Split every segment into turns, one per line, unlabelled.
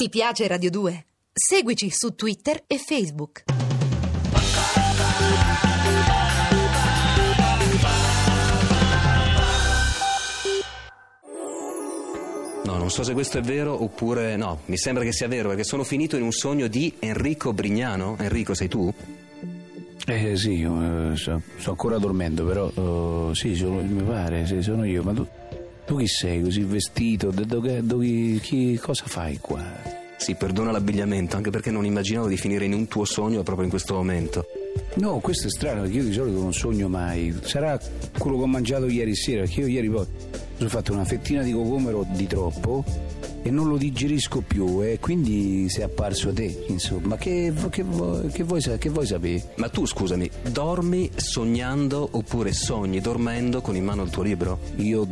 Ti piace Radio 2? Seguici su Twitter e Facebook.
No, non so se questo è vero oppure no, mi sembra che sia vero perché sono finito in un sogno di Enrico Brignano. Enrico, sei tu?
Eh sì, io, eh, sto, sto ancora dormendo, però eh, sì, sono, mi pare, sì, sono io, ma tu, tu chi sei così vestito? Dove- dove- chi- cosa fai qua?
Sì, perdona l'abbigliamento, anche perché non immaginavo di finire in un tuo sogno proprio in questo momento.
No, questo è strano perché io di solito non sogno mai. Sarà quello che ho mangiato ieri sera, perché io ieri poi mi sono fatto una fettina di cocomero di troppo e non lo digerisco più e quindi sei apparso te, insomma. Ma che, che, vuoi- che vuoi, che vuoi sapere?
Ma tu, scusami, dormi sognando oppure sogni dormendo con in mano il tuo libro?
Io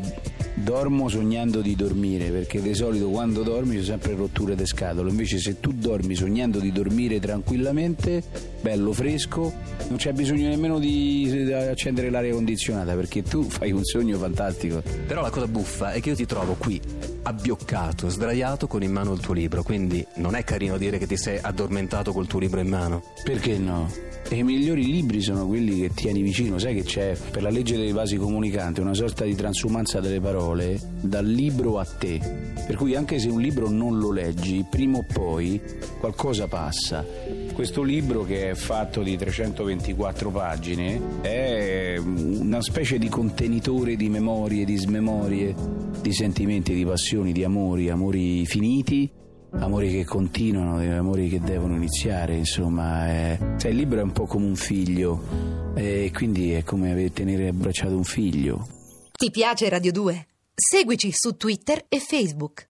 dormo sognando di dormire perché di solito quando dormi c'è sempre rotture di scatole. Invece, se tu dormi sognando di dormire tranquillamente, bello fresco, non c'è bisogno nemmeno di accendere l'aria condizionata perché tu fai un sogno fantastico.
Però la cosa buffa è che io ti trovo qui, abbioccato, sdraiato con in mano il tuo libro, quindi non è carino dire che ti sei addormentato col tuo libro in mano.
Perché no? E i migliori libri sono quelli che tieni vicino, sai che c'è per la legge dei vasi comunicanti una sorta di transumanza delle parole dal libro a te. Per cui anche se un libro non lo leggi, prima o poi qualcosa passa. Questo libro che è fatto di 324 pagine è una specie di contenitore di memorie, di smemorie, di sentimenti, di passioni, di amori, amori finiti amori che continuano, amori che devono iniziare, insomma. eh. Sai, il libro è un po' come un figlio, e quindi è come tenere abbracciato un figlio.
Ti piace Radio 2? Seguici su Twitter e Facebook.